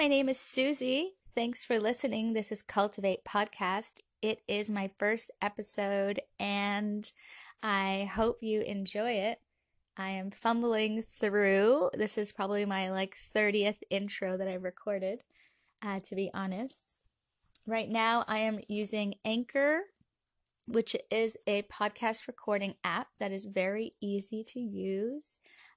my name is Susie. Thanks for listening. This is Cultivate Podcast. It is my first episode and I hope you enjoy it. I am fumbling through. This is probably my like 30th intro that I've recorded, uh, to be honest. Right now, I am using Anchor, which is a podcast recording app that is very easy to use.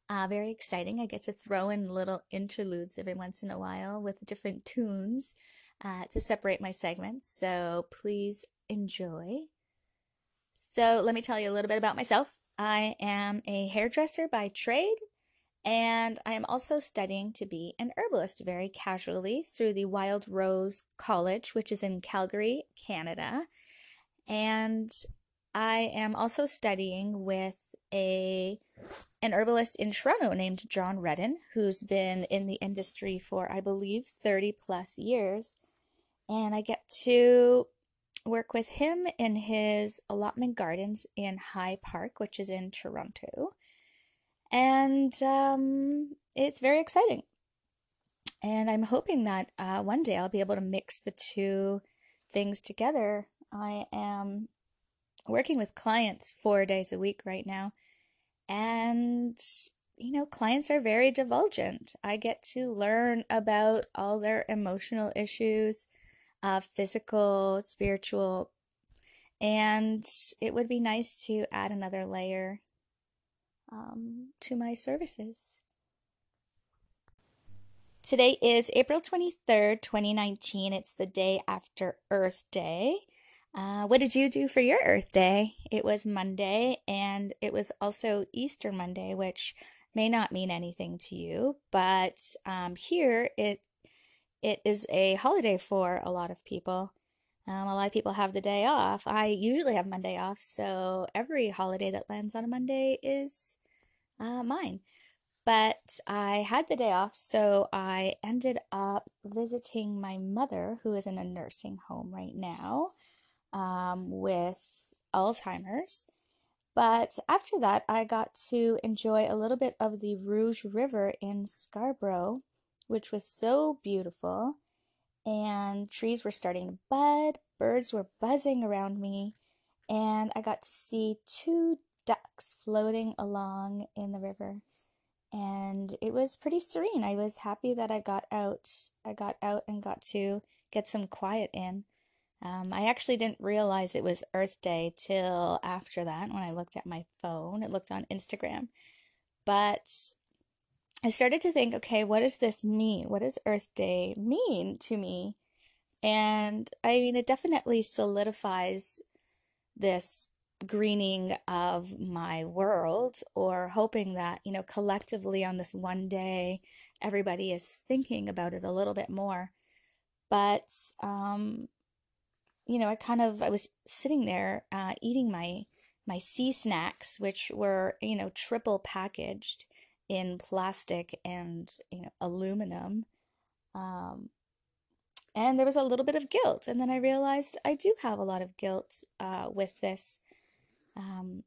Uh, very exciting. I get to throw in little interludes every once in a while with different tunes uh, to separate my segments. So please enjoy. So let me tell you a little bit about myself. I am a hairdresser by trade, and I am also studying to be an herbalist very casually through the Wild Rose College, which is in Calgary, Canada. And I am also studying with a an herbalist in Toronto named John Redden, who's been in the industry for, I believe, 30 plus years. And I get to work with him in his allotment gardens in High Park, which is in Toronto. And um, it's very exciting. And I'm hoping that uh, one day I'll be able to mix the two things together. I am working with clients four days a week right now and, you know, clients are very divulgent. I get to learn about all their emotional issues, uh, physical, spiritual, and it would be nice to add another layer um, to my services. Today is April 23rd, 2019. It's the day after Earth Day. Uh, what did you do for your Earth Day? It was Monday, and it was also Easter Monday, which may not mean anything to you, but um, here it it is a holiday for a lot of people. Um, a lot of people have the day off. I usually have Monday off, so every holiday that lands on a Monday is uh, mine. But I had the day off, so I ended up visiting my mother, who is in a nursing home right now um, with Alzheimer's. But after that, I got to enjoy a little bit of the Rouge River in Scarborough, which was so beautiful. And trees were starting to bud, birds were buzzing around me, and I got to see two ducks floating along in the river. And it was pretty serene. I was happy that I got out. I got out and got to get some quiet in. Um, I actually didn't realize it was Earth Day till after that when I looked at my phone. It looked on Instagram. But I started to think, okay, what does this mean? What does Earth Day mean to me? And I mean, it definitely solidifies this greening of my world or hoping that, you know, collectively on this one day, everybody is thinking about it a little bit more. But um, you know, I kind of I was sitting there uh, eating my my sea snacks, which were you know triple packaged in plastic and you know aluminum, um, and there was a little bit of guilt. And then I realized I do have a lot of guilt uh, with this um,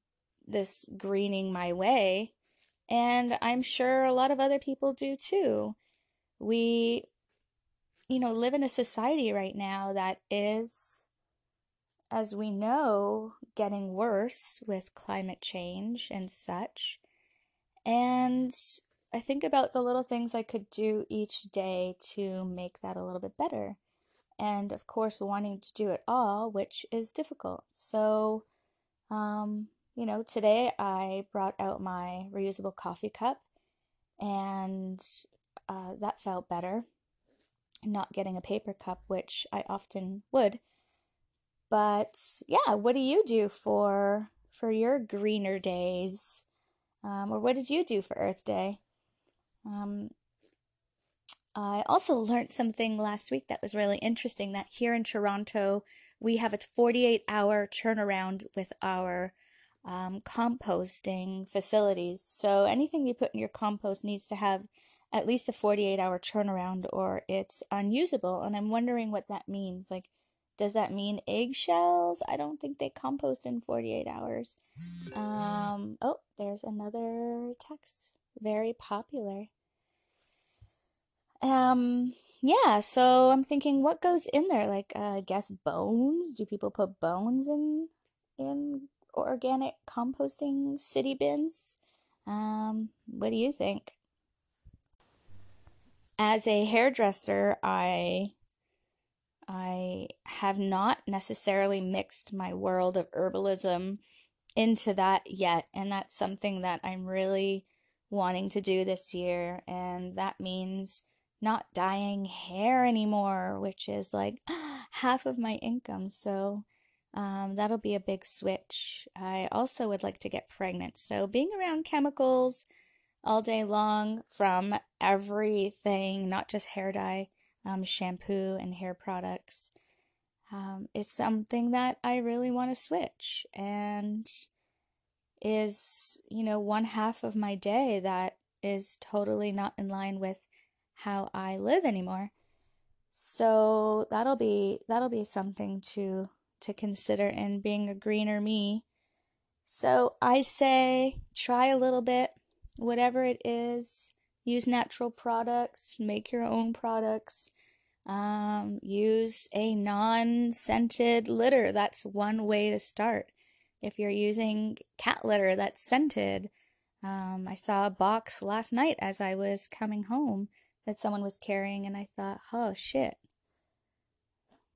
this greening my way, and I'm sure a lot of other people do too. We you know live in a society right now that is as we know, getting worse with climate change and such. And I think about the little things I could do each day to make that a little bit better. And of course, wanting to do it all, which is difficult. So, um, you know, today I brought out my reusable coffee cup, and uh, that felt better. Not getting a paper cup, which I often would. But yeah, what do you do for for your greener days? Um, or what did you do for Earth Day? Um, I also learned something last week that was really interesting that here in Toronto, we have a 48 hour turnaround with our um, composting facilities. So anything you put in your compost needs to have at least a 48 hour turnaround or it's unusable. And I'm wondering what that means. Like, does that mean eggshells? I don't think they compost in 48 hours. Um, oh, there's another text. Very popular. Um, yeah, so I'm thinking what goes in there? Like, uh, I guess bones? Do people put bones in in organic composting city bins? Um, what do you think? As a hairdresser, I I have not necessarily mixed my world of herbalism into that yet, and that's something that I'm really wanting to do this year, and that means not dyeing hair anymore, which is like half of my income. So um, that'll be a big switch. I also would like to get pregnant. So being around chemicals all day long from everything, not just hair dye, um, shampoo, and hair products, um, is something that I really want to switch. And is, you know, one half of my day that is totally not in line with how I live anymore. So that'll be that'll be something to to consider in being a greener me. So I say try a little bit, whatever it is. Use natural products, make your own products. Um, use a non scented litter. That's one way to start. If you're using cat litter that's scented, um, I saw a box last night as I was coming home that someone was carrying, and I thought, oh shit,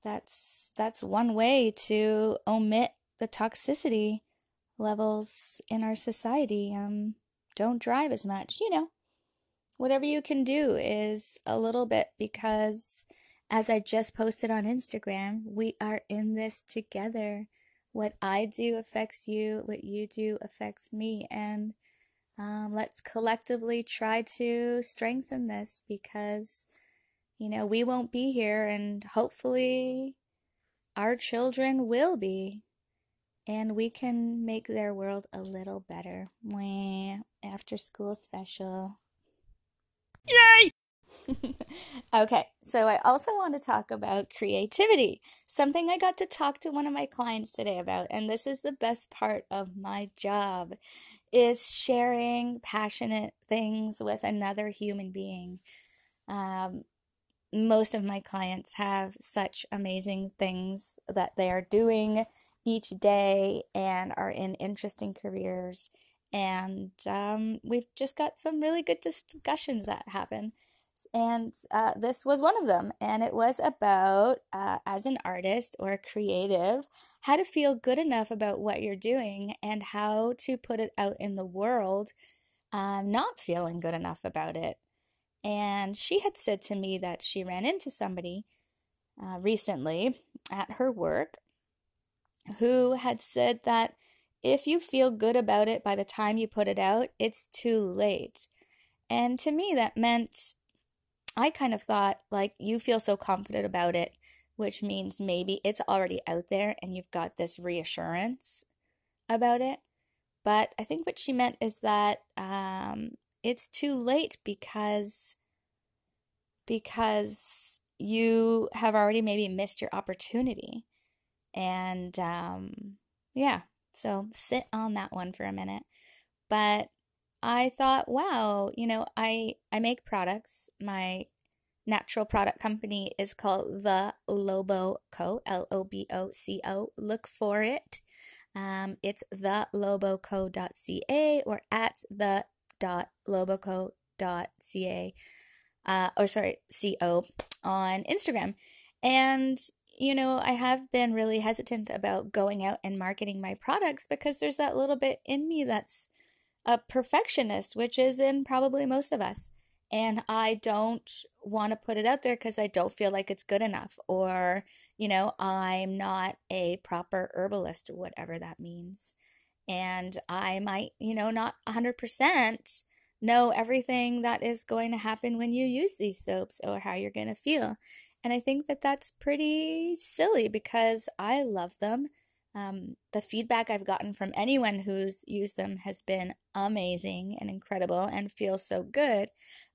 that's that's one way to omit the toxicity levels in our society. Um, don't drive as much, you know. Whatever you can do is a little bit because, as I just posted on Instagram, we are in this together. What I do affects you, what you do affects me, and um, let's collectively try to strengthen this because you know, we won't be here, and hopefully our children will be. And we can make their world a little better. Mwah. After school special. Yay! okay, so I also want to talk about creativity, something I got to talk to one of my clients today about, and this is the best part of my job is sharing passionate things with another human being. Um, most of my clients have such amazing things that they are doing each day and are in interesting careers. And um, we've just got some really good discussions that happen. And uh, this was one of them. And it was about, uh, as an artist or a creative, how to feel good enough about what you're doing and how to put it out in the world, um, not feeling good enough about it. And she had said to me that she ran into somebody uh, recently at her work who had said that if you feel good about it by the time you put it out, it's too late. And to me, that meant I kind of thought, like, you feel so confident about it, which means maybe it's already out there and you've got this reassurance about it. But I think what she meant is that um, it's too late because because you have already maybe missed your opportunity. And um, yeah, so sit on that one for a minute. But I thought, wow, you know, I I make products. My natural product company is called The Lobo Co. L O B O C O. Look for it. Um, it's theloboco.ca or at the dot loboco.ca uh, or sorry, co on Instagram. And, you know, I have been really hesitant about going out and marketing my products because there's that little bit in me that's a perfectionist, which is in probably most of us. And I don't want to put it out there because I don't feel like it's good enough, or, you know, I'm not a proper herbalist, or whatever that means. And I might, you know, not 100% know everything that is going to happen when you use these soaps or how you're going to feel. And I think that that's pretty silly because I love them. Um, the feedback I've gotten from anyone who's used them has been amazing and incredible and feels so good.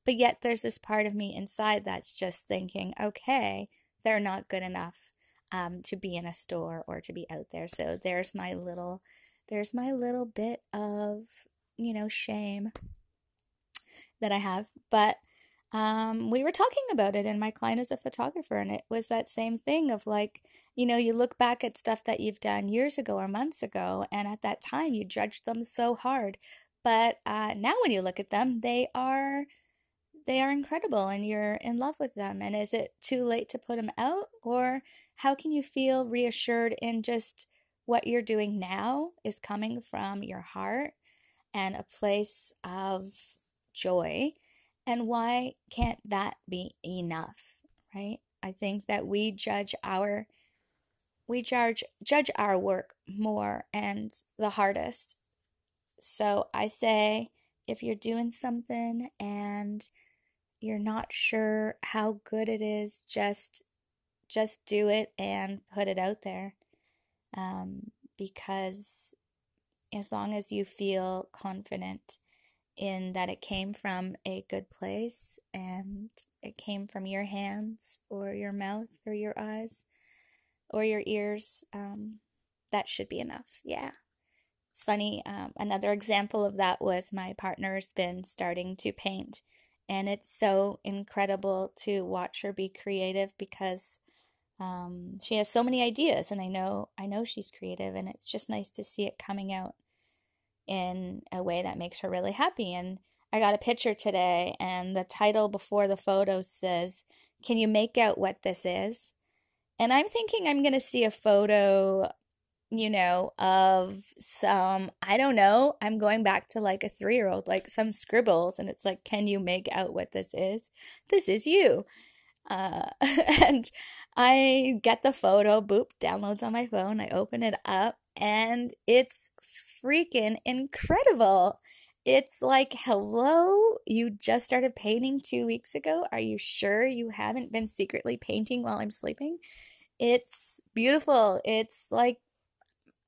But yet, there's this part of me inside that's just thinking, okay, they're not good enough um, to be in a store or to be out there. So there's my little, there's my little bit of, you know, shame that I have. But um, we were talking about it, and my client is a photographer, and it was that same thing of like, you know, you look back at stuff that you've done years ago or months ago, and at that time you judged them so hard. But uh, now when you look at them, they are they are incredible and you're in love with them. And is it too late to put them out? Or how can you feel reassured in just what you're doing now is coming from your heart and a place of joy? And why can't that be enough? Right? I think that we judge our we judge judge our work more and the hardest. So I say if you're doing something and you're not sure how good it is, just just do it and put it out there. Um, because as long as you feel confident in that it came from a good place and it came from your hands or your mouth or your eyes or your ears, um, that should be enough. Yeah. It's funny. Um, another example of that was my partner's been starting to paint and it's so incredible to watch her be creative because um, she has so many ideas and i know i know she's creative and it's just nice to see it coming out in a way that makes her really happy and i got a picture today and the title before the photo says can you make out what this is and i'm thinking i'm going to see a photo you know, of some, I don't know, I'm going back to like a three year old, like some scribbles, and it's like, can you make out what this is? This is you. Uh, and I get the photo, boop, downloads on my phone, I open it up, and it's freaking incredible. It's like, hello, you just started painting two weeks ago. Are you sure you haven't been secretly painting while I'm sleeping? It's beautiful. It's like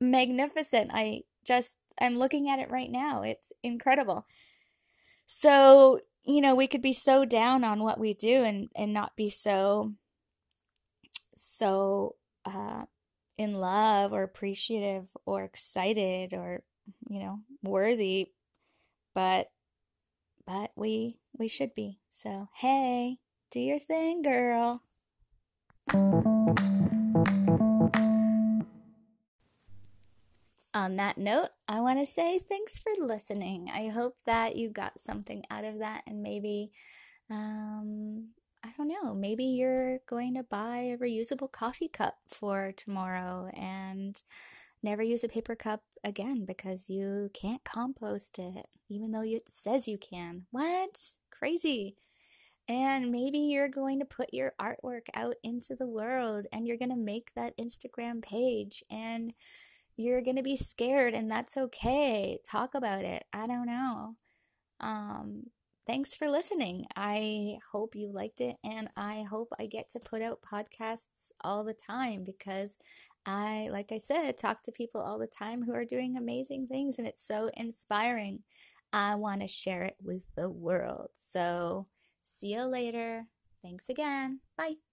magnificent. I just, I'm looking at it right now. It's incredible. So, you know, we could be so down on what we do and, and not be so, so, uh, in love or appreciative or excited or, you know, worthy. But, but we, we should be. So, hey, do your thing, girl. on that note, I want to say thanks for listening. I hope that you got something out of that and maybe, um, I don't know, maybe you're going to buy a reusable coffee cup for tomorrow and never use a paper cup again because you can't compost it, even though it says you can. What? Crazy. And maybe you're going to put your artwork out into the world and you're going to make that Instagram page and you're going to be scared and that's okay. Talk about it. I don't know. Um, thanks for listening. I hope you liked it and I hope I get to put out podcasts all the time because I, like I said, talk to people all the time who are doing amazing things and it's so inspiring. I want to share it with the world. So, see you later. Thanks again. Bye.